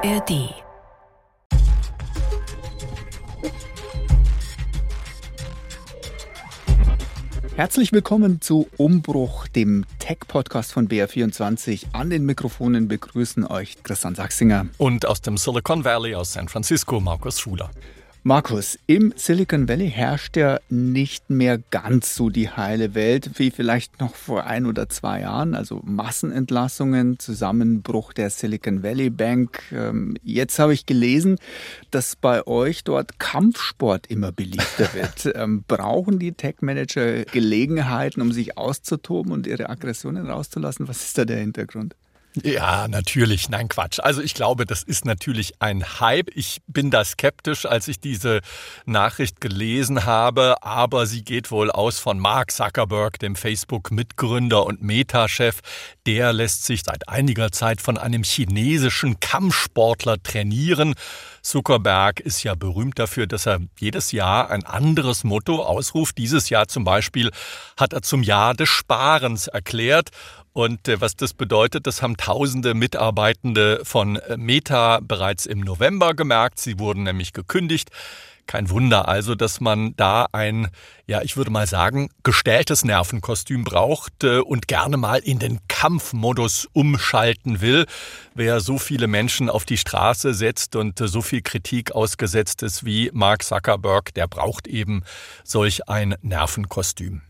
ARD. Herzlich willkommen zu Umbruch, dem Tech-Podcast von BR24. An den Mikrofonen begrüßen euch Christian Sachsinger. Und aus dem Silicon Valley aus San Francisco, Markus Schuler. Markus, im Silicon Valley herrscht ja nicht mehr ganz so die heile Welt wie vielleicht noch vor ein oder zwei Jahren. Also Massenentlassungen, Zusammenbruch der Silicon Valley Bank. Ähm, jetzt habe ich gelesen, dass bei euch dort Kampfsport immer beliebter wird. Ähm, brauchen die Tech-Manager Gelegenheiten, um sich auszutoben und ihre Aggressionen rauszulassen? Was ist da der Hintergrund? Ja, natürlich. Nein, Quatsch. Also ich glaube, das ist natürlich ein Hype. Ich bin da skeptisch, als ich diese Nachricht gelesen habe, aber sie geht wohl aus von Mark Zuckerberg, dem Facebook-Mitgründer und Meta-Chef. Der lässt sich seit einiger Zeit von einem chinesischen Kampfsportler trainieren. Zuckerberg ist ja berühmt dafür, dass er jedes Jahr ein anderes Motto ausruft. Dieses Jahr zum Beispiel hat er zum Jahr des Sparens erklärt. Und äh, was das bedeutet, das haben tausende Mitarbeitende von äh, Meta bereits im November gemerkt. Sie wurden nämlich gekündigt. Kein Wunder also, dass man da ein, ja, ich würde mal sagen, gestelltes Nervenkostüm braucht äh, und gerne mal in den Kampfmodus umschalten will. Wer so viele Menschen auf die Straße setzt und äh, so viel Kritik ausgesetzt ist wie Mark Zuckerberg, der braucht eben solch ein Nervenkostüm.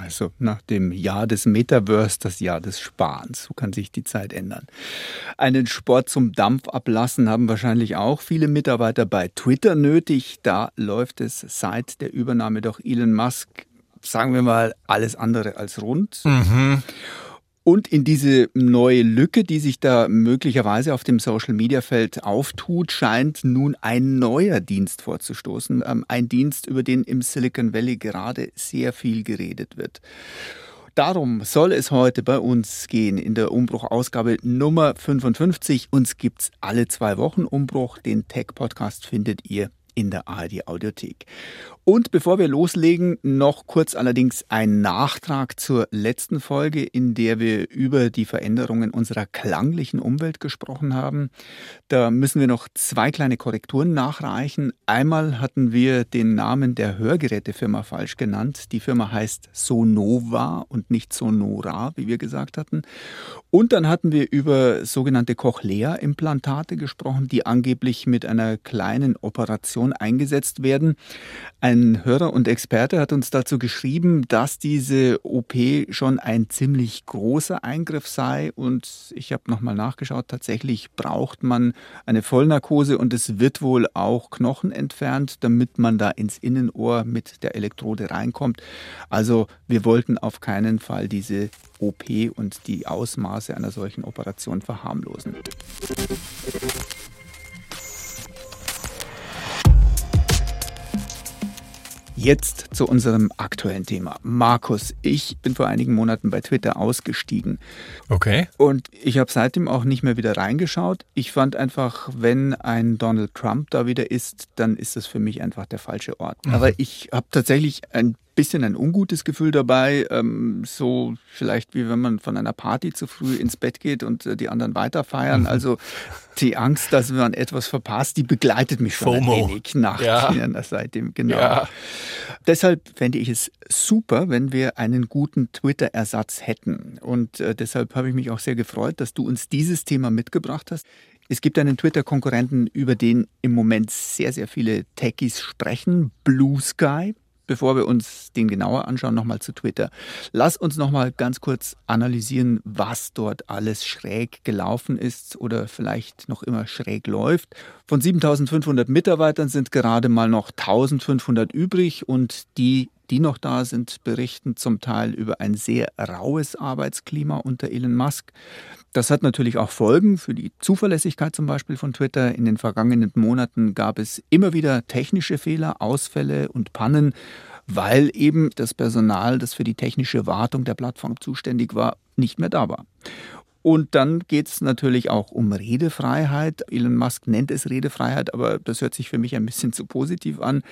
Also nach dem Jahr des Metaverse das Jahr des Sparens. So kann sich die Zeit ändern. Einen Sport zum Dampf ablassen haben wahrscheinlich auch viele Mitarbeiter bei Twitter nötig. Da läuft es seit der Übernahme durch Elon Musk, sagen wir mal, alles andere als rund. Mhm. Und in diese neue Lücke, die sich da möglicherweise auf dem Social-Media-Feld auftut, scheint nun ein neuer Dienst vorzustoßen. Ähm, ein Dienst, über den im Silicon Valley gerade sehr viel geredet wird. Darum soll es heute bei uns gehen in der Umbruch-Ausgabe Nummer 55. Uns gibt's alle zwei Wochen Umbruch. Den Tech-Podcast findet ihr in der ARD Audiothek. Und bevor wir loslegen, noch kurz allerdings ein Nachtrag zur letzten Folge, in der wir über die Veränderungen unserer klanglichen Umwelt gesprochen haben. Da müssen wir noch zwei kleine Korrekturen nachreichen. Einmal hatten wir den Namen der Hörgerätefirma falsch genannt. Die Firma heißt Sonova und nicht Sonora, wie wir gesagt hatten. Und dann hatten wir über sogenannte Cochlea-Implantate gesprochen, die angeblich mit einer kleinen Operation eingesetzt werden. Ein Hörer und Experte hat uns dazu geschrieben, dass diese OP schon ein ziemlich großer Eingriff sei und ich habe nochmal nachgeschaut, tatsächlich braucht man eine Vollnarkose und es wird wohl auch Knochen entfernt, damit man da ins Innenohr mit der Elektrode reinkommt. Also wir wollten auf keinen Fall diese OP und die Ausmaße einer solchen Operation verharmlosen. Jetzt zu unserem aktuellen Thema. Markus, ich bin vor einigen Monaten bei Twitter ausgestiegen. Okay. Und ich habe seitdem auch nicht mehr wieder reingeschaut. Ich fand einfach, wenn ein Donald Trump da wieder ist, dann ist das für mich einfach der falsche Ort. Mhm. Aber ich habe tatsächlich ein bisschen ein ungutes Gefühl dabei, ähm, so vielleicht wie wenn man von einer Party zu früh ins Bett geht und äh, die anderen weiter feiern. Mhm. Also die Angst, dass man etwas verpasst, die begleitet mich schon FOMO. ein wenig nach ja. seitdem. Genau. Ja. Deshalb fände ich es super, wenn wir einen guten Twitter-Ersatz hätten. Und äh, deshalb habe ich mich auch sehr gefreut, dass du uns dieses Thema mitgebracht hast. Es gibt einen Twitter-Konkurrenten, über den im Moment sehr, sehr viele Techies sprechen, Blue Sky bevor wir uns den genauer anschauen, nochmal zu Twitter. Lass uns nochmal ganz kurz analysieren, was dort alles schräg gelaufen ist oder vielleicht noch immer schräg läuft. Von 7500 Mitarbeitern sind gerade mal noch 1500 übrig und die die noch da sind, berichten zum Teil über ein sehr raues Arbeitsklima unter Elon Musk. Das hat natürlich auch Folgen für die Zuverlässigkeit zum Beispiel von Twitter. In den vergangenen Monaten gab es immer wieder technische Fehler, Ausfälle und Pannen, weil eben das Personal, das für die technische Wartung der Plattform zuständig war, nicht mehr da war. Und dann geht es natürlich auch um Redefreiheit. Elon Musk nennt es Redefreiheit, aber das hört sich für mich ein bisschen zu positiv an.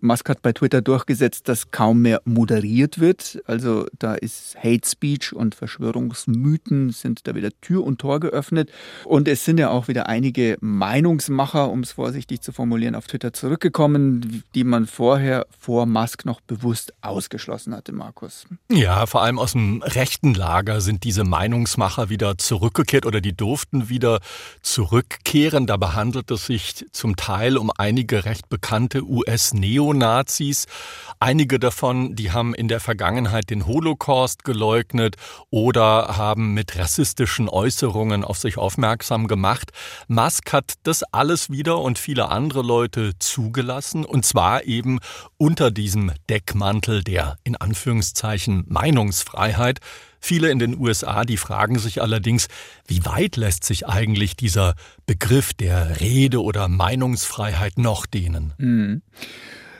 Musk hat bei Twitter durchgesetzt, dass kaum mehr moderiert wird. Also da ist Hate Speech und Verschwörungsmythen sind da wieder Tür und Tor geöffnet. Und es sind ja auch wieder einige Meinungsmacher, um es vorsichtig zu formulieren, auf Twitter zurückgekommen, die man vorher vor Musk noch bewusst ausgeschlossen hatte, Markus. Ja, vor allem aus dem rechten Lager sind diese Meinungsmacher wieder zurückgekehrt oder die durften wieder zurückkehren. Dabei handelt es sich zum Teil um einige recht bekannte US-Neonazis. Einige davon, die haben in der Vergangenheit den Holocaust geleugnet oder haben mit rassistischen Äußerungen auf sich aufmerksam gemacht. Musk hat das alles wieder und viele andere Leute zugelassen und zwar eben unter diesem Deckmantel der in Anführungszeichen Meinungsfreiheit. Viele in den USA, die fragen sich allerdings, wie weit lässt sich eigentlich dieser Begriff der Rede- oder Meinungsfreiheit noch dehnen? Mhm.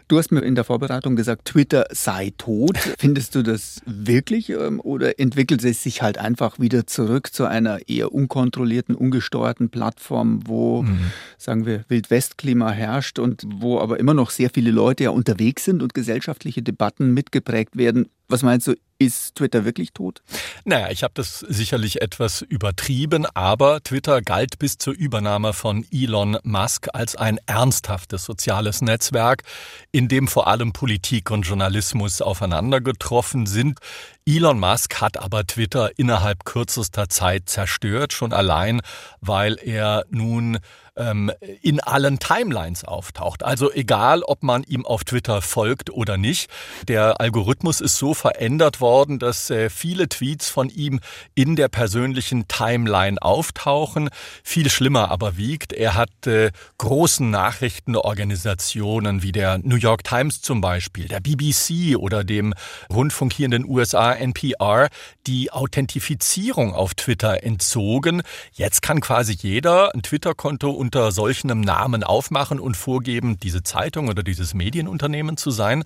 Du hast mir in der Vorbereitung gesagt, Twitter sei tot. Findest du das wirklich ähm, oder entwickelt es sich halt einfach wieder zurück zu einer eher unkontrollierten, ungesteuerten Plattform, wo, mhm. sagen wir, Wildwestklima herrscht und wo aber immer noch sehr viele Leute ja unterwegs sind und gesellschaftliche Debatten mitgeprägt werden? Was meinst du, ist Twitter wirklich tot? Naja, ich habe das sicherlich etwas übertrieben, aber Twitter galt bis zur Übernahme von Elon Musk als ein ernsthaftes soziales Netzwerk, in dem vor allem Politik und Journalismus aufeinander getroffen sind. Elon Musk hat aber Twitter innerhalb kürzester Zeit zerstört, schon allein, weil er nun ähm, in allen Timelines auftaucht. Also egal, ob man ihm auf Twitter folgt oder nicht, der Algorithmus ist so verändert worden, dass äh, viele Tweets von ihm in der persönlichen Timeline auftauchen. Viel schlimmer aber wiegt, er hat äh, großen Nachrichtenorganisationen wie der New York Times zum Beispiel, der BBC oder dem Rundfunk hier in den USA NPR die Authentifizierung auf Twitter entzogen. Jetzt kann quasi jeder ein Twitter-Konto und unter solchen Namen aufmachen und vorgeben, diese Zeitung oder dieses Medienunternehmen zu sein.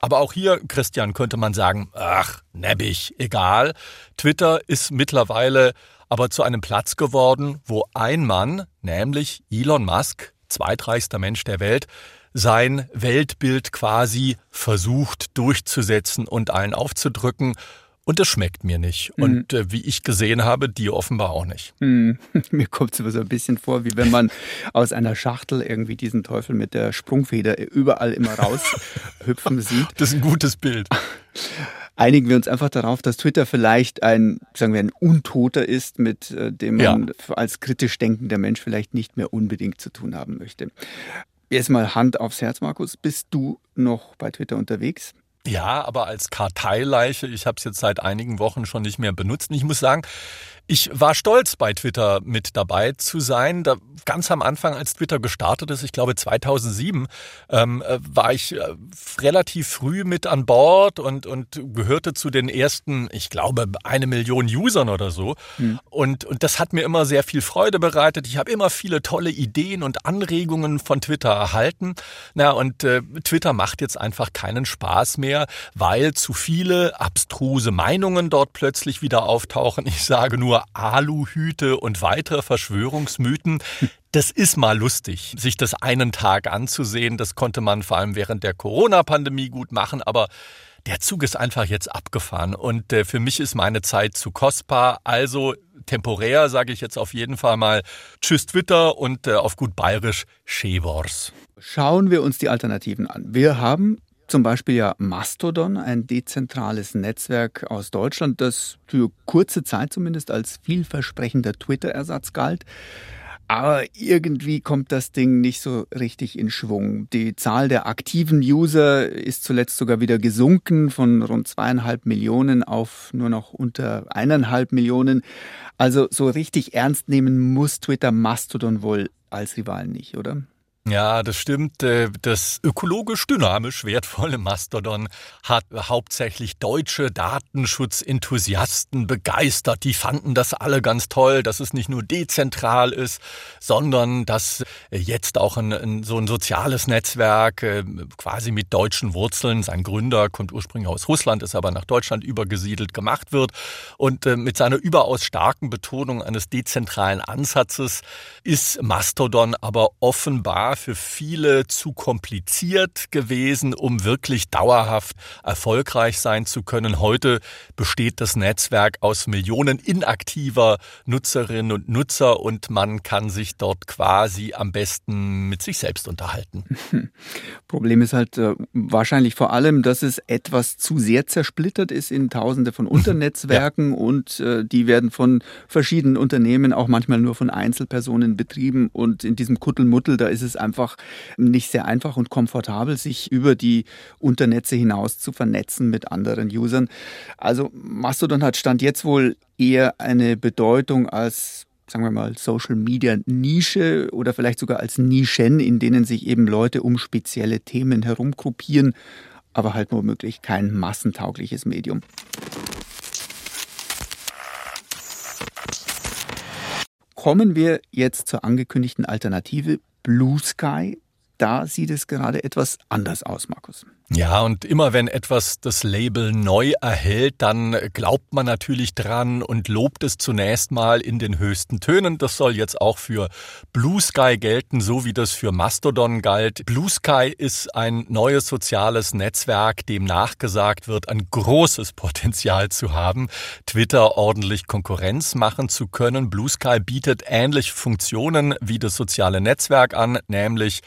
Aber auch hier, Christian, könnte man sagen, ach, nebbig, egal. Twitter ist mittlerweile aber zu einem Platz geworden, wo ein Mann, nämlich Elon Musk, zweitreichster Mensch der Welt, sein Weltbild quasi versucht durchzusetzen und allen aufzudrücken. Und das schmeckt mir nicht. Mhm. Und äh, wie ich gesehen habe, dir offenbar auch nicht. Mhm. Mir kommt es so ein bisschen vor, wie wenn man aus einer Schachtel irgendwie diesen Teufel mit der Sprungfeder überall immer raushüpfen sieht. Das ist ein gutes Bild. Einigen wir uns einfach darauf, dass Twitter vielleicht ein, sagen wir, ein Untoter ist, mit äh, dem man ja. als kritisch denkender Mensch vielleicht nicht mehr unbedingt zu tun haben möchte. Jetzt mal Hand aufs Herz, Markus. Bist du noch bei Twitter unterwegs? Ja, aber als Karteileiche, ich habe es jetzt seit einigen Wochen schon nicht mehr benutzt. Und ich muss sagen, ich war stolz, bei Twitter mit dabei zu sein. Da, ganz am Anfang, als Twitter gestartet ist, ich glaube 2007, ähm, äh, war ich äh, relativ früh mit an Bord und, und gehörte zu den ersten, ich glaube, eine Million Usern oder so. Mhm. Und, und das hat mir immer sehr viel Freude bereitet. Ich habe immer viele tolle Ideen und Anregungen von Twitter erhalten. Na, und äh, Twitter macht jetzt einfach keinen Spaß mehr, weil zu viele abstruse Meinungen dort plötzlich wieder auftauchen. Ich sage nur Aluhüte und weitere Verschwörungsmythen. Das ist mal lustig, sich das einen Tag anzusehen. Das konnte man vor allem während der Corona-Pandemie gut machen, aber der Zug ist einfach jetzt abgefahren und äh, für mich ist meine Zeit zu kostbar. Also temporär sage ich jetzt auf jeden Fall mal Tschüss Twitter und äh, auf gut bayerisch Schewors. Schauen wir uns die Alternativen an. Wir haben zum Beispiel ja Mastodon, ein dezentrales Netzwerk aus Deutschland, das für kurze Zeit zumindest als vielversprechender Twitter-Ersatz galt. Aber irgendwie kommt das Ding nicht so richtig in Schwung. Die Zahl der aktiven User ist zuletzt sogar wieder gesunken von rund zweieinhalb Millionen auf nur noch unter eineinhalb Millionen. Also so richtig ernst nehmen muss Twitter Mastodon wohl als Rivalen nicht, oder? Ja, das stimmt. Äh, das ökologisch dynamisch wertvolle Mastodon hat hauptsächlich deutsche Datenschutzenthusiasten begeistert. Die fanden das alle ganz toll, dass es nicht nur dezentral ist, sondern dass jetzt auch ein, ein, so ein soziales Netzwerk äh, quasi mit deutschen Wurzeln, sein Gründer kommt ursprünglich aus Russland, ist aber nach Deutschland übergesiedelt, gemacht wird. Und äh, mit seiner überaus starken Betonung eines dezentralen Ansatzes ist Mastodon aber offenbar war für viele zu kompliziert gewesen, um wirklich dauerhaft erfolgreich sein zu können. Heute besteht das Netzwerk aus Millionen inaktiver Nutzerinnen und Nutzer und man kann sich dort quasi am besten mit sich selbst unterhalten. Problem ist halt äh, wahrscheinlich vor allem, dass es etwas zu sehr zersplittert ist in tausende von Unternetzwerken ja. und äh, die werden von verschiedenen Unternehmen, auch manchmal nur von Einzelpersonen betrieben und in diesem Kuttelmuttel, da ist es einfach nicht sehr einfach und komfortabel, sich über die Unternetze hinaus zu vernetzen mit anderen Usern. Also Mastodon hat Stand jetzt wohl eher eine Bedeutung als sagen wir mal, Social Media Nische oder vielleicht sogar als Nischen, in denen sich eben Leute um spezielle Themen herumgruppieren, aber halt womöglich kein massentaugliches Medium. Kommen wir jetzt zur angekündigten Alternative Blue Sky. Da sieht es gerade etwas anders aus, Markus. Ja, und immer wenn etwas das Label neu erhält, dann glaubt man natürlich dran und lobt es zunächst mal in den höchsten Tönen. Das soll jetzt auch für Blue Sky gelten, so wie das für Mastodon galt. Blue Sky ist ein neues soziales Netzwerk, dem nachgesagt wird, ein großes Potenzial zu haben, Twitter ordentlich Konkurrenz machen zu können. Blue Sky bietet ähnliche Funktionen wie das soziale Netzwerk an, nämlich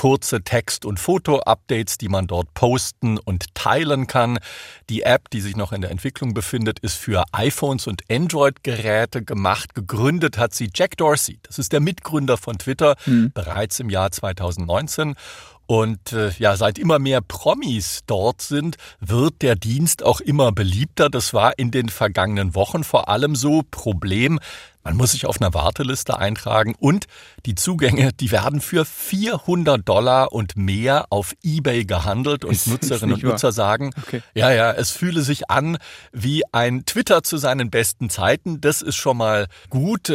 kurze Text- und Foto-Updates, die man dort posten und teilen kann. Die App, die sich noch in der Entwicklung befindet, ist für iPhones und Android-Geräte gemacht. Gegründet hat sie Jack Dorsey. Das ist der Mitgründer von Twitter, mhm. bereits im Jahr 2019. Und äh, ja, seit immer mehr Promis dort sind, wird der Dienst auch immer beliebter. Das war in den vergangenen Wochen vor allem so. Problem, man muss sich auf einer Warteliste eintragen und die Zugänge, die werden für 400 Dollar und mehr auf eBay gehandelt und ist, Nutzerinnen ist und Nutzer sagen, okay. ja, ja, es fühle sich an wie ein Twitter zu seinen besten Zeiten. Das ist schon mal gut.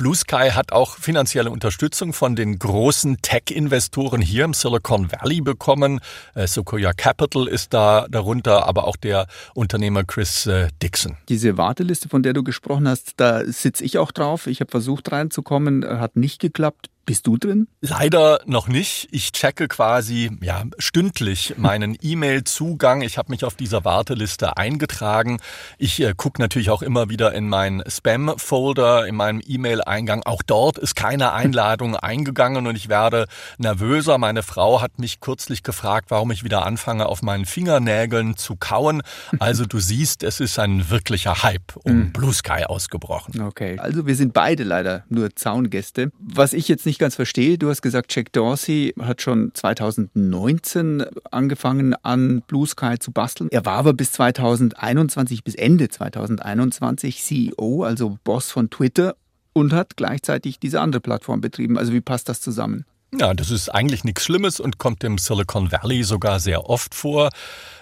Blue Sky hat auch finanzielle Unterstützung von den großen Tech-Investoren hier im Silicon Valley bekommen. Äh, Sequoia Capital ist da darunter, aber auch der Unternehmer Chris äh, Dixon. Diese Warteliste, von der du gesprochen hast, da sitze ich auch drauf. Ich habe versucht reinzukommen, hat nicht geklappt. Bist du drin? Leider noch nicht. Ich checke quasi ja, stündlich meinen E-Mail-Zugang. Ich habe mich auf dieser Warteliste eingetragen. Ich äh, gucke natürlich auch immer wieder in meinen Spam-Folder, in meinem E-Mail-Eingang. Auch dort ist keine Einladung eingegangen und ich werde nervöser. Meine Frau hat mich kürzlich gefragt, warum ich wieder anfange, auf meinen Fingernägeln zu kauen. Also du siehst, es ist ein wirklicher Hype um hm. Blue Sky ausgebrochen. Okay, also wir sind beide leider nur Zaungäste. Was ich jetzt nicht ganz verstehe, du hast gesagt, Jack Dorsey hat schon 2019 angefangen an Blue Sky zu basteln. Er war aber bis 2021, bis Ende 2021 CEO, also Boss von Twitter und hat gleichzeitig diese andere Plattform betrieben. Also wie passt das zusammen? Ja, das ist eigentlich nichts Schlimmes und kommt im Silicon Valley sogar sehr oft vor.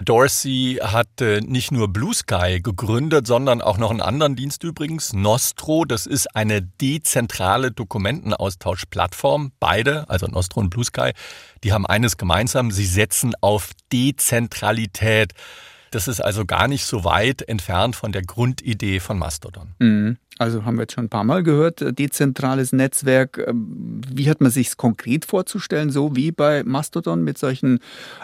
Dorsey hat nicht nur Blue Sky gegründet, sondern auch noch einen anderen Dienst übrigens, Nostro. Das ist eine dezentrale Dokumentenaustauschplattform. Beide, also Nostro und Blue Sky, die haben eines gemeinsam. Sie setzen auf Dezentralität. Das ist also gar nicht so weit entfernt von der Grundidee von Mastodon. Mhm. Also haben wir jetzt schon ein paar Mal gehört, äh, dezentrales Netzwerk. Ähm, wie hat man sich es konkret vorzustellen, so wie bei Mastodon mit solchen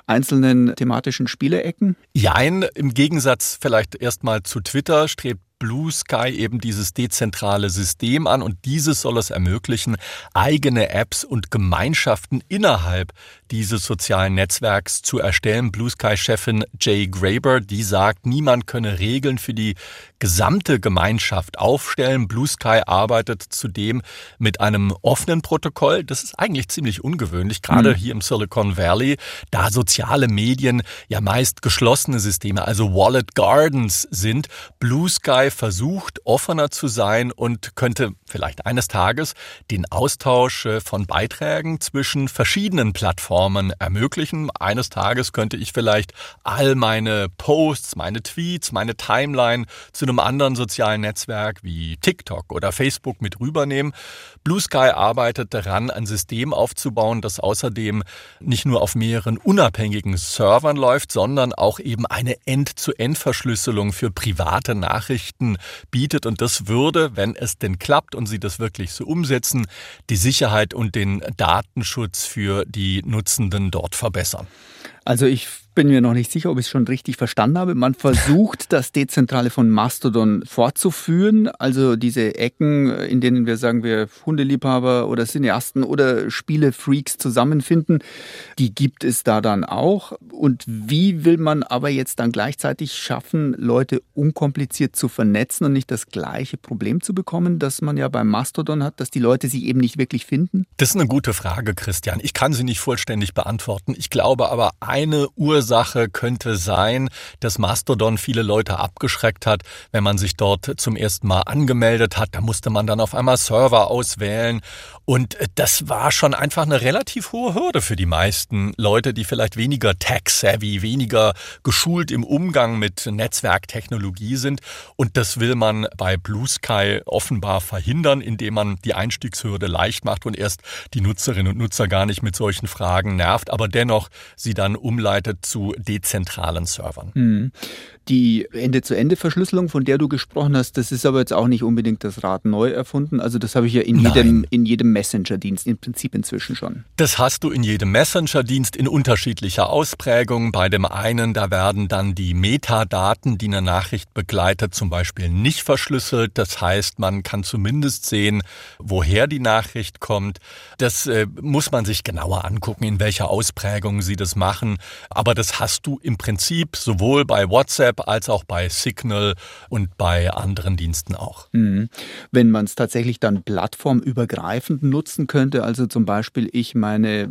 einzelnen thematischen Spielerecken? Jein, im Gegensatz vielleicht erstmal zu Twitter strebt Blue Sky eben dieses dezentrale System an und dieses soll es ermöglichen, eigene Apps und Gemeinschaften innerhalb dieses sozialen Netzwerks zu erstellen. Blue Sky-Chefin Jay Graber, die sagt, niemand könne Regeln für die gesamte Gemeinschaft aufstellen. Blue Sky arbeitet zudem mit einem offenen Protokoll. Das ist eigentlich ziemlich ungewöhnlich, gerade mhm. hier im Silicon Valley, da soziale Medien ja meist geschlossene Systeme, also Wallet Gardens sind. Blue Sky versucht offener zu sein und könnte vielleicht eines Tages den Austausch äh, von Beiträgen zwischen verschiedenen Plattformen ermöglichen. Eines Tages könnte ich vielleicht all meine Posts, meine Tweets, meine Timeline zu einem anderen sozialen Netzwerk wie TikTok oder Facebook mit rübernehmen. Blue Sky arbeitet daran, ein System aufzubauen, das außerdem nicht nur auf mehreren unabhängigen Servern läuft, sondern auch eben eine End-zu-End-Verschlüsselung für private Nachrichten bietet. Und das würde, wenn es denn klappt und sie das wirklich so umsetzen, die Sicherheit und den Datenschutz für die Nutzenden dort verbessern. Also ich bin mir noch nicht sicher, ob ich es schon richtig verstanden habe. Man versucht, das Dezentrale von Mastodon fortzuführen. Also diese Ecken, in denen wir sagen, wir Hundeliebhaber oder Cineasten oder Spielefreaks zusammenfinden, die gibt es da dann auch. Und wie will man aber jetzt dann gleichzeitig schaffen, Leute unkompliziert zu vernetzen und nicht das gleiche Problem zu bekommen, das man ja beim Mastodon hat, dass die Leute sich eben nicht wirklich finden? Das ist eine gute Frage, Christian. Ich kann sie nicht vollständig beantworten. Ich glaube aber, eine Ursache könnte sein, dass Mastodon viele Leute abgeschreckt hat, wenn man sich dort zum ersten Mal angemeldet hat. Da musste man dann auf einmal Server auswählen. Und das war schon einfach eine relativ hohe Hürde für die meisten Leute, die vielleicht weniger tech-savvy, weniger geschult im Umgang mit Netzwerktechnologie sind. Und das will man bei Blue Sky offenbar verhindern, indem man die Einstiegshürde leicht macht und erst die Nutzerinnen und Nutzer gar nicht mit solchen Fragen nervt, aber dennoch sie dann umleitet zu dezentralen Servern. Mhm. Die Ende-zu-Ende-Verschlüsselung, von der du gesprochen hast, das ist aber jetzt auch nicht unbedingt das Rad neu erfunden. Also das habe ich ja in jedem, in jedem Messenger-Dienst im Prinzip inzwischen schon. Das hast du in jedem Messenger-Dienst in unterschiedlicher Ausprägung. Bei dem einen, da werden dann die Metadaten, die eine Nachricht begleitet, zum Beispiel nicht verschlüsselt. Das heißt, man kann zumindest sehen, woher die Nachricht kommt. Das äh, muss man sich genauer angucken, in welcher Ausprägung sie das machen. Aber das hast du im Prinzip sowohl bei WhatsApp als auch bei Signal und bei anderen Diensten auch. Mhm. Wenn man es tatsächlich dann plattformübergreifend nutzen könnte, also zum Beispiel ich meine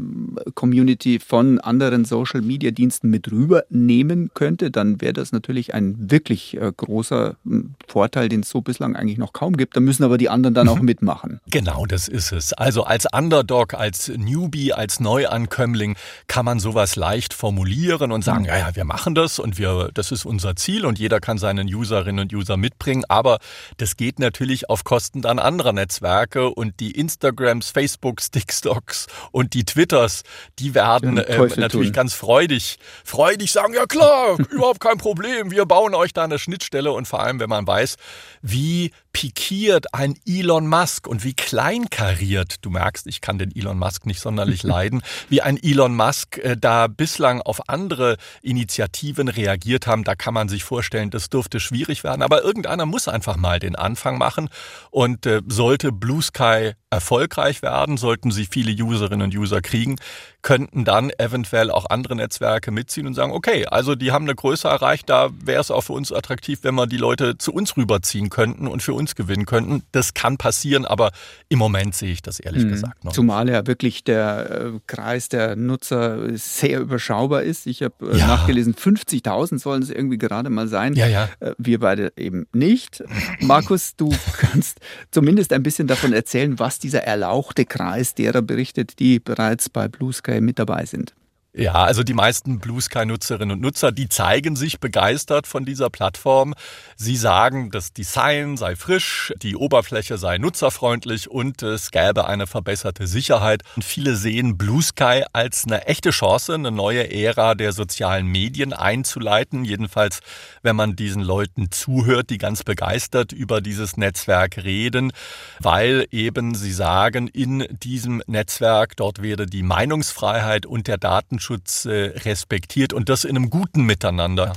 Community von anderen Social-Media-Diensten mit rübernehmen könnte, dann wäre das natürlich ein wirklich äh, großer hm, Vorteil, den es so bislang eigentlich noch kaum gibt. Da müssen aber die anderen dann auch mhm. mitmachen. Genau, das ist es. Also als Underdog, als Newbie, als Neuankömmling kann man sowas leicht formulieren und sagen, ja, ja, wir machen das und wir, das ist unser Ziel und jeder kann seinen Userinnen und User mitbringen. Aber das geht natürlich auf Kosten dann anderer Netzwerke und die Instagrams, Facebooks, TikToks und die Twitters, die werden äh, natürlich tun. ganz freudig, freudig sagen, ja klar, überhaupt kein Problem, wir bauen euch da eine Schnittstelle und vor allem, wenn man weiß, wie pikiert ein Elon Musk. Und wie kleinkariert, du merkst, ich kann den Elon Musk nicht sonderlich leiden, wie ein Elon Musk äh, da bislang auf andere Initiativen reagiert haben, da kann man sich vorstellen, das dürfte schwierig werden, aber irgendeiner muss einfach mal den Anfang machen. Und äh, sollte Blue Sky erfolgreich werden, sollten sie viele Userinnen und User kriegen, könnten dann eventuell auch andere Netzwerke mitziehen und sagen, okay, also die haben eine Größe erreicht, da wäre es auch für uns attraktiv, wenn wir die Leute zu uns rüberziehen könnten und für uns gewinnen könnten. Das kann passieren, aber im Moment sehe ich das ehrlich mhm. gesagt noch. Zumal ja wirklich der äh, Kreis der Nutzer sehr überschaubar ist. Ich habe äh, ja. nachgelesen, 50.000 sollen es irgendwie gerade mal sein. Ja, ja. Äh, wir beide eben nicht. Markus, du kannst zumindest ein bisschen davon erzählen, was dieser erlauchte Kreis derer berichtet, die bereits bei Blue Sky mit dabei sind. Ja, also die meisten Blue Sky Nutzerinnen und Nutzer, die zeigen sich begeistert von dieser Plattform. Sie sagen, das Design sei frisch, die Oberfläche sei nutzerfreundlich und es gäbe eine verbesserte Sicherheit. Und viele sehen Blue Sky als eine echte Chance, eine neue Ära der sozialen Medien einzuleiten. Jedenfalls, wenn man diesen Leuten zuhört, die ganz begeistert über dieses Netzwerk reden, weil eben sie sagen, in diesem Netzwerk, dort werde die Meinungsfreiheit und der Datenschutz Datenschutz äh, respektiert und das in einem guten Miteinander.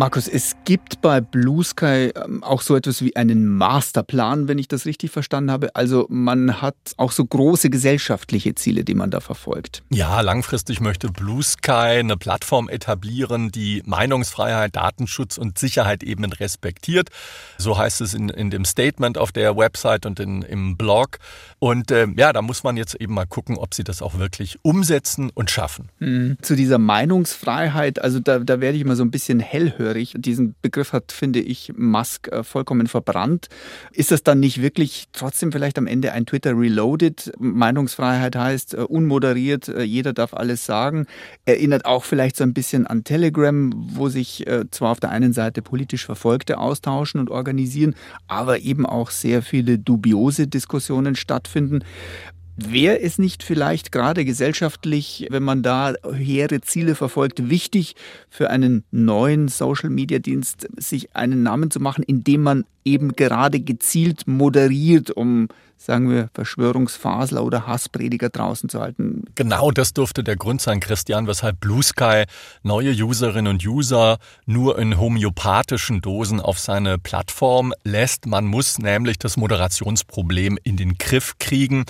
Markus, es gibt bei Blue Sky ähm, auch so etwas wie einen Masterplan, wenn ich das richtig verstanden habe. Also man hat auch so große gesellschaftliche Ziele, die man da verfolgt. Ja, langfristig möchte Blue Sky eine Plattform etablieren, die Meinungsfreiheit, Datenschutz und Sicherheit eben respektiert. So heißt es in, in dem Statement auf der Website und in, im Blog. Und äh, ja, da muss man jetzt eben mal gucken, ob sie das auch wirklich umsetzen und schaffen. Mhm. Zu dieser Meinungsfreiheit, also da, da werde ich mal so ein bisschen hellhörig. Diesen Begriff hat, finde ich, Musk äh, vollkommen verbrannt. Ist das dann nicht wirklich trotzdem vielleicht am Ende ein Twitter Reloaded? Meinungsfreiheit heißt äh, unmoderiert, äh, jeder darf alles sagen. Erinnert auch vielleicht so ein bisschen an Telegram, wo sich zwar auf der einen Seite politisch Verfolgte austauschen und organisieren, aber eben auch sehr viele dubiose Diskussionen stattfinden. Wäre es nicht vielleicht gerade gesellschaftlich, wenn man da hehre Ziele verfolgt, wichtig für einen neuen Social-Media-Dienst, sich einen Namen zu machen, indem man eben gerade gezielt moderiert, um sagen wir, Verschwörungsfasler oder Hassprediger draußen zu halten. Genau das dürfte der Grund sein, Christian, weshalb Blue Sky neue Userinnen und User nur in homöopathischen Dosen auf seine Plattform lässt. Man muss nämlich das Moderationsproblem in den Griff kriegen.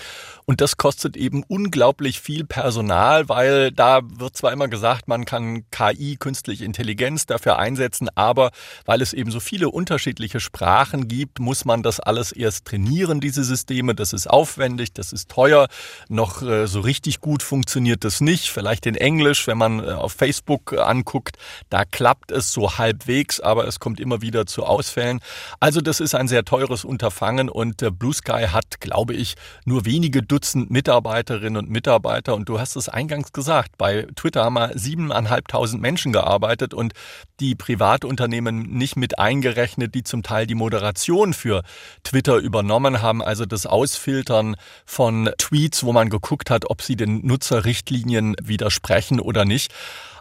Und das kostet eben unglaublich viel Personal, weil da wird zwar immer gesagt, man kann KI, künstliche Intelligenz dafür einsetzen, aber weil es eben so viele unterschiedliche Sprachen gibt, muss man das alles erst trainieren, diese Systeme. Das ist aufwendig, das ist teuer, noch äh, so richtig gut funktioniert das nicht. Vielleicht in Englisch, wenn man äh, auf Facebook äh, anguckt, da klappt es so halbwegs, aber es kommt immer wieder zu Ausfällen. Also das ist ein sehr teures Unterfangen und Blue Sky hat, glaube ich, nur wenige Dutzend Mitarbeiterinnen und Mitarbeiter und du hast es eingangs gesagt, bei Twitter haben wir siebeneinhalbtausend Menschen gearbeitet und die Privatunternehmen nicht mit eingerechnet, die zum Teil die Moderation für Twitter übernommen haben. Also das Ausfiltern von Tweets, wo man geguckt hat, ob sie den Nutzerrichtlinien widersprechen oder nicht.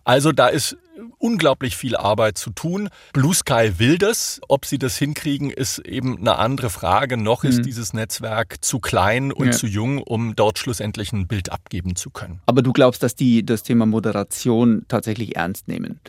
Also da ist unglaublich viel Arbeit zu tun. Blue Sky will das. Ob sie das hinkriegen, ist eben eine andere Frage. Noch ist mhm. dieses Netzwerk zu klein und ja. zu jung, um dort schlussendlich ein Bild abgeben zu können. Aber du glaubst, dass die das Thema Moderation tatsächlich ernst nehmen?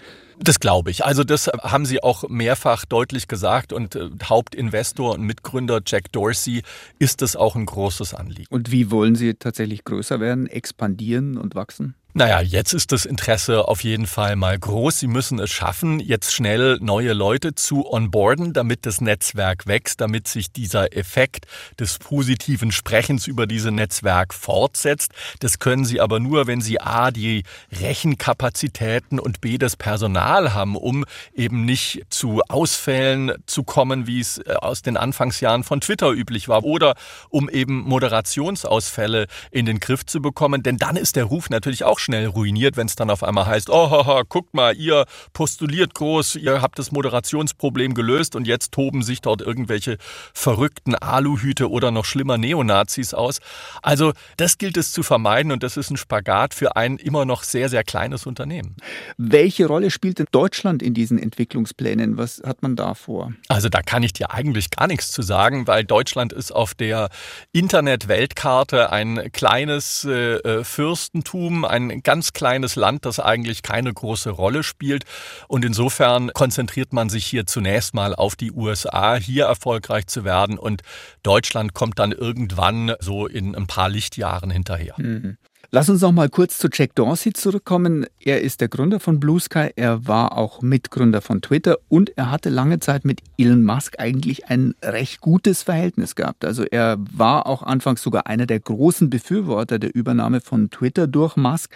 Das glaube ich. Also das haben Sie auch mehrfach deutlich gesagt und äh, Hauptinvestor und Mitgründer Jack Dorsey ist das auch ein großes Anliegen. Und wie wollen Sie tatsächlich größer werden, expandieren und wachsen? Naja, jetzt ist das Interesse auf jeden Fall mal groß. Sie müssen es schaffen, jetzt schnell neue Leute zu onboarden, damit das Netzwerk wächst, damit sich dieser Effekt des positiven Sprechens über diese Netzwerk fortsetzt. Das können Sie aber nur, wenn Sie A, die Rechenkapazitäten und B, das Personal haben, um eben nicht zu Ausfällen zu kommen, wie es äh, aus den Anfangsjahren von Twitter üblich war, oder um eben Moderationsausfälle in den Griff zu bekommen. Denn dann ist der Ruf natürlich auch schnell ruiniert, wenn es dann auf einmal heißt, oh, haha, guckt mal, ihr postuliert groß, ihr habt das Moderationsproblem gelöst und jetzt toben sich dort irgendwelche verrückten Aluhüte oder noch schlimmer Neonazis aus. Also das gilt es zu vermeiden und das ist ein Spagat für ein immer noch sehr, sehr kleines Unternehmen. Welche Rolle spielt denn Deutschland in diesen Entwicklungsplänen? Was hat man da vor? Also da kann ich dir eigentlich gar nichts zu sagen, weil Deutschland ist auf der Internet-Weltkarte ein kleines äh, äh Fürstentum, ein ein ganz kleines Land, das eigentlich keine große Rolle spielt. Und insofern konzentriert man sich hier zunächst mal auf die USA, hier erfolgreich zu werden. Und Deutschland kommt dann irgendwann so in ein paar Lichtjahren hinterher. Mhm. Lass uns noch mal kurz zu Jack Dorsey zurückkommen. Er ist der Gründer von Blue Sky, er war auch Mitgründer von Twitter und er hatte lange Zeit mit Elon Musk eigentlich ein recht gutes Verhältnis gehabt. Also er war auch anfangs sogar einer der großen Befürworter der Übernahme von Twitter durch Musk.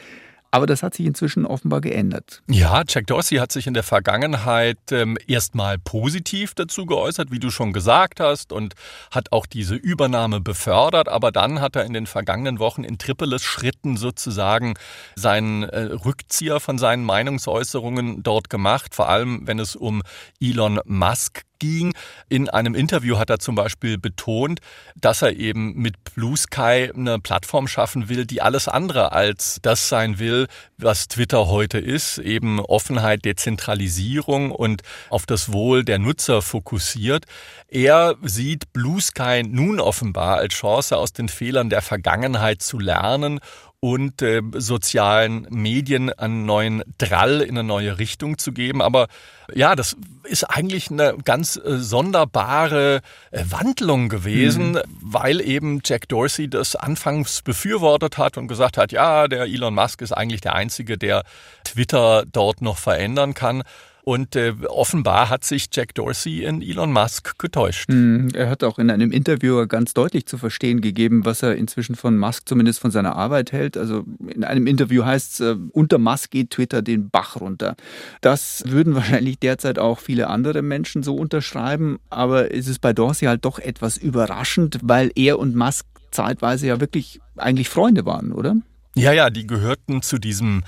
Aber das hat sich inzwischen offenbar geändert. Ja, Jack Dorsey hat sich in der Vergangenheit ähm, erstmal positiv dazu geäußert, wie du schon gesagt hast, und hat auch diese Übernahme befördert. Aber dann hat er in den vergangenen Wochen in Tripolis Schritten sozusagen seinen äh, Rückzieher von seinen Meinungsäußerungen dort gemacht, vor allem wenn es um Elon Musk ging. In einem Interview hat er zum Beispiel betont, dass er eben mit Blue Sky eine Plattform schaffen will, die alles andere als das sein will, was Twitter heute ist, eben Offenheit, Dezentralisierung und auf das Wohl der Nutzer fokussiert. Er sieht Blue Sky nun offenbar als Chance, aus den Fehlern der Vergangenheit zu lernen und äh, sozialen Medien einen neuen Drall in eine neue Richtung zu geben. Aber ja, das ist eigentlich eine ganz äh, sonderbare äh, Wandlung gewesen, mhm. weil eben Jack Dorsey das anfangs befürwortet hat und gesagt hat, ja, der Elon Musk ist eigentlich der Einzige, der Twitter dort noch verändern kann. Und äh, offenbar hat sich Jack Dorsey in Elon Musk getäuscht. Mhm. Er hat auch in einem Interview ganz deutlich zu verstehen gegeben, was er inzwischen von Musk zumindest von seiner Arbeit hält. Also in einem Interview heißt es, äh, unter Musk geht Twitter den Bach runter. Das würden wahrscheinlich derzeit auch viele andere Menschen so unterschreiben. Aber es ist bei Dorsey halt doch etwas überraschend, weil er und Musk zeitweise ja wirklich eigentlich Freunde waren, oder? Ja, ja, die gehörten zu diesem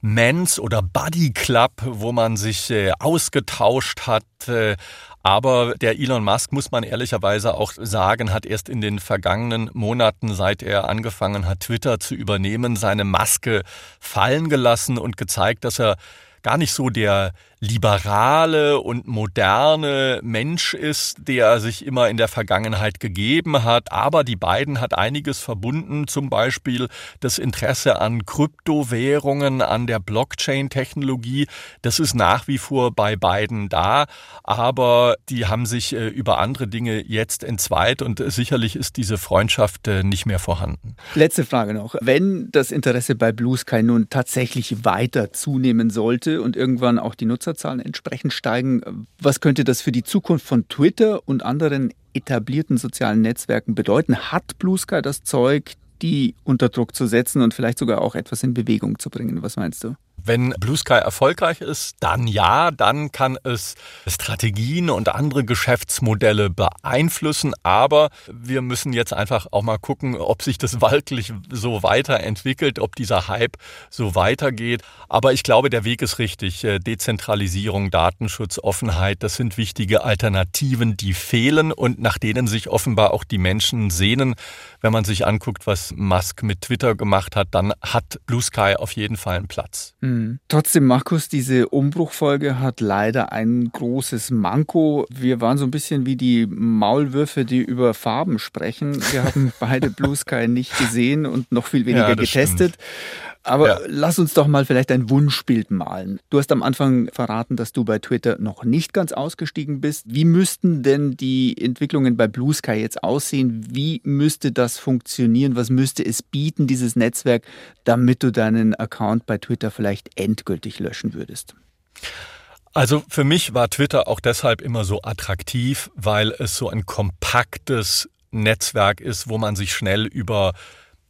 Mens oder Buddy Club, wo man sich äh, ausgetauscht hat. Äh, aber der Elon Musk, muss man ehrlicherweise auch sagen, hat erst in den vergangenen Monaten, seit er angefangen hat, Twitter zu übernehmen, seine Maske fallen gelassen und gezeigt, dass er gar nicht so der liberale und moderne Mensch ist, der sich immer in der Vergangenheit gegeben hat. Aber die beiden hat einiges verbunden, zum Beispiel das Interesse an Kryptowährungen, an der Blockchain-Technologie. Das ist nach wie vor bei beiden da. Aber die haben sich äh, über andere Dinge jetzt entzweit und sicherlich ist diese Freundschaft äh, nicht mehr vorhanden. Letzte Frage noch. Wenn das Interesse bei Blue Sky nun tatsächlich weiter zunehmen sollte und irgendwann auch die Nutzer Nutzerzahlen entsprechend steigen. Was könnte das für die Zukunft von Twitter und anderen etablierten sozialen Netzwerken bedeuten? Hat Blue Sky das Zeug, die unter Druck zu setzen und vielleicht sogar auch etwas in Bewegung zu bringen? Was meinst du? Wenn Blue Sky erfolgreich ist, dann ja, dann kann es Strategien und andere Geschäftsmodelle beeinflussen. Aber wir müssen jetzt einfach auch mal gucken, ob sich das wirklich so weiterentwickelt, ob dieser Hype so weitergeht. Aber ich glaube, der Weg ist richtig. Äh, Dezentralisierung, Datenschutz, Offenheit, das sind wichtige Alternativen, die fehlen und nach denen sich offenbar auch die Menschen sehnen. Wenn man sich anguckt, was Musk mit Twitter gemacht hat, dann hat Blue Sky auf jeden Fall einen Platz. Mhm. Trotzdem, Markus, diese Umbruchfolge hat leider ein großes Manko. Wir waren so ein bisschen wie die Maulwürfe, die über Farben sprechen. Wir haben beide Blue Sky nicht gesehen und noch viel weniger ja, getestet. Stimmt. Aber ja. lass uns doch mal vielleicht ein Wunschbild malen. Du hast am Anfang verraten, dass du bei Twitter noch nicht ganz ausgestiegen bist. Wie müssten denn die Entwicklungen bei Blue Sky jetzt aussehen? Wie müsste das funktionieren? Was müsste es bieten, dieses Netzwerk, damit du deinen Account bei Twitter vielleicht endgültig löschen würdest? Also für mich war Twitter auch deshalb immer so attraktiv, weil es so ein kompaktes Netzwerk ist, wo man sich schnell über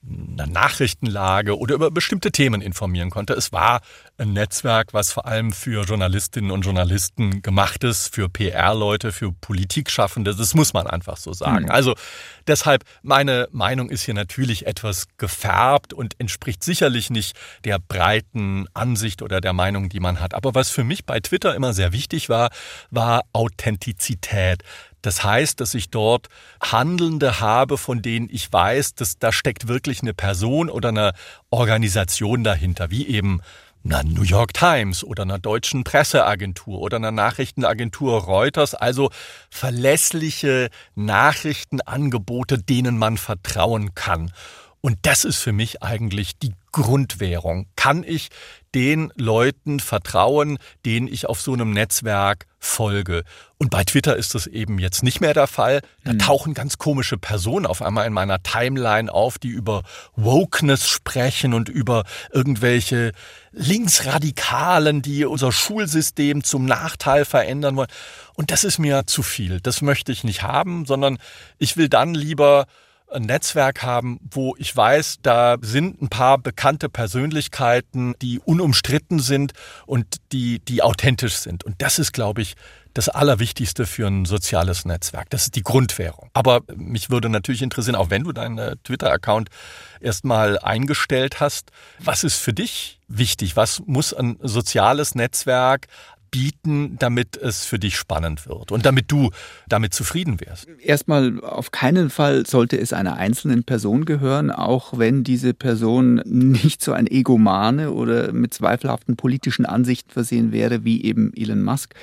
eine Nachrichtenlage oder über bestimmte Themen informieren konnte. Es war ein Netzwerk, was vor allem für Journalistinnen und Journalisten gemacht ist, für PR-Leute, für Politikschaffende. Das muss man einfach so sagen. Mhm. Also deshalb, meine Meinung ist hier natürlich etwas gefärbt und entspricht sicherlich nicht der breiten Ansicht oder der Meinung, die man hat. Aber was für mich bei Twitter immer sehr wichtig war, war Authentizität. Das heißt, dass ich dort Handelnde habe, von denen ich weiß, dass da steckt wirklich eine Person oder eine Organisation dahinter, wie eben einer New York Times oder einer deutschen Presseagentur oder einer Nachrichtenagentur Reuters, also verlässliche Nachrichtenangebote, denen man vertrauen kann. Und das ist für mich eigentlich die Grundwährung. Kann ich den Leuten vertrauen, denen ich auf so einem Netzwerk folge? Und bei Twitter ist das eben jetzt nicht mehr der Fall. Da mhm. tauchen ganz komische Personen auf einmal in meiner Timeline auf, die über Wokeness sprechen und über irgendwelche Linksradikalen, die unser Schulsystem zum Nachteil verändern wollen. Und das ist mir zu viel. Das möchte ich nicht haben, sondern ich will dann lieber ein Netzwerk haben, wo ich weiß, da sind ein paar bekannte Persönlichkeiten, die unumstritten sind und die, die authentisch sind. Und das ist, glaube ich, das Allerwichtigste für ein soziales Netzwerk. Das ist die Grundwährung. Aber mich würde natürlich interessieren, auch wenn du deinen Twitter-Account erstmal eingestellt hast, was ist für dich wichtig? Was muss ein soziales Netzwerk bieten, damit es für dich spannend wird und damit du damit zufrieden wärst? Erstmal, auf keinen Fall sollte es einer einzelnen Person gehören, auch wenn diese Person nicht so ein Egomane oder mit zweifelhaften politischen Ansichten versehen wäre, wie eben Elon Musk.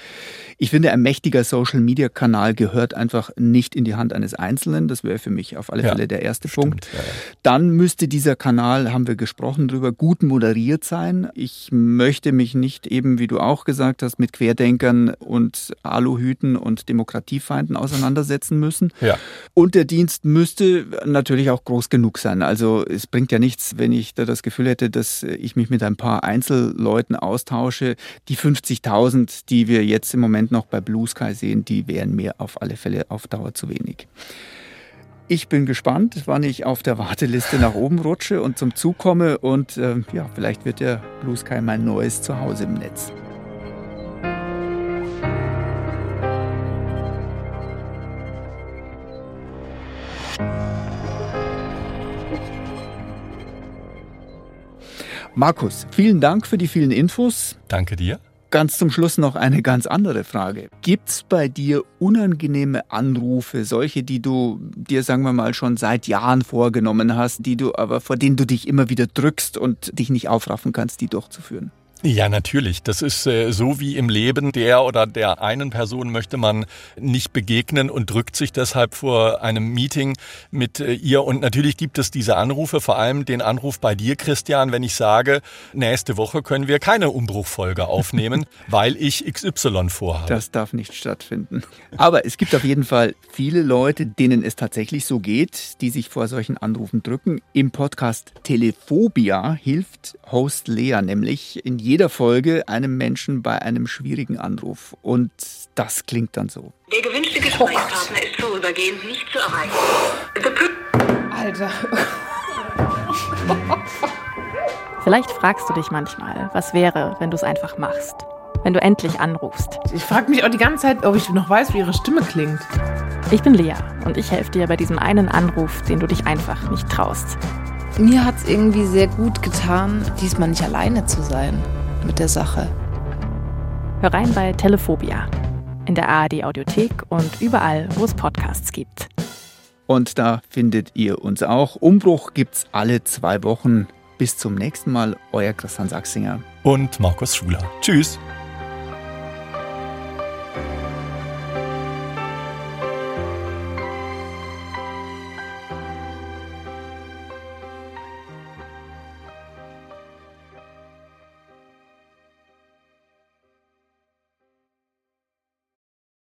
Ich finde, ein mächtiger Social-Media-Kanal gehört einfach nicht in die Hand eines Einzelnen. Das wäre für mich auf alle Fälle der erste stimmt, Punkt. Ja, ja. Dann müsste dieser Kanal, haben wir gesprochen darüber, gut moderiert sein. Ich möchte mich nicht eben, wie du auch gesagt hast, mit Querdenkern und Aluhüten und Demokratiefeinden auseinandersetzen müssen. Ja. Und der Dienst müsste natürlich auch groß genug sein. Also es bringt ja nichts, wenn ich da das Gefühl hätte, dass ich mich mit ein paar Einzelleuten austausche. Die 50.000, die wir jetzt im Moment noch bei Blue Sky sehen, die wären mir auf alle Fälle auf Dauer zu wenig. Ich bin gespannt, wann ich auf der Warteliste nach oben rutsche und zum Zug komme und äh, ja, vielleicht wird der Blue Sky mein neues Zuhause im Netz. Markus, vielen Dank für die vielen Infos. Danke dir. Ganz zum Schluss noch eine ganz andere Frage. Gibt es bei dir unangenehme Anrufe, solche, die du dir, sagen wir mal, schon seit Jahren vorgenommen hast, die du aber vor denen du dich immer wieder drückst und dich nicht aufraffen kannst, die durchzuführen? Ja, natürlich. Das ist äh, so wie im Leben. Der oder der einen Person möchte man nicht begegnen und drückt sich deshalb vor einem Meeting mit äh, ihr. Und natürlich gibt es diese Anrufe, vor allem den Anruf bei dir, Christian, wenn ich sage, nächste Woche können wir keine Umbruchfolge aufnehmen, weil ich XY vorhabe. Das darf nicht stattfinden. Aber es gibt auf jeden Fall viele Leute, denen es tatsächlich so geht, die sich vor solchen Anrufen drücken. Im Podcast Telephobia hilft Host Lea nämlich in jeder Folge einem Menschen bei einem schwierigen Anruf. Und das klingt dann so. Der gewünschte Gesprächspartner ist vorübergehend nicht zu erreichen. Alter. Vielleicht fragst du dich manchmal, was wäre, wenn du es einfach machst. Wenn du endlich anrufst. Ich frage mich auch die ganze Zeit, ob ich noch weiß, wie ihre Stimme klingt. Ich bin Lea und ich helfe dir bei diesem einen Anruf, den du dich einfach nicht traust. Mir hat es irgendwie sehr gut getan, diesmal nicht alleine zu sein mit der Sache. Hör rein bei Telephobia in der ARD Audiothek und überall, wo es Podcasts gibt. Und da findet ihr uns auch. Umbruch gibt's alle zwei Wochen. Bis zum nächsten Mal, euer Christian Sachsinger. Und Markus Schuler. Tschüss.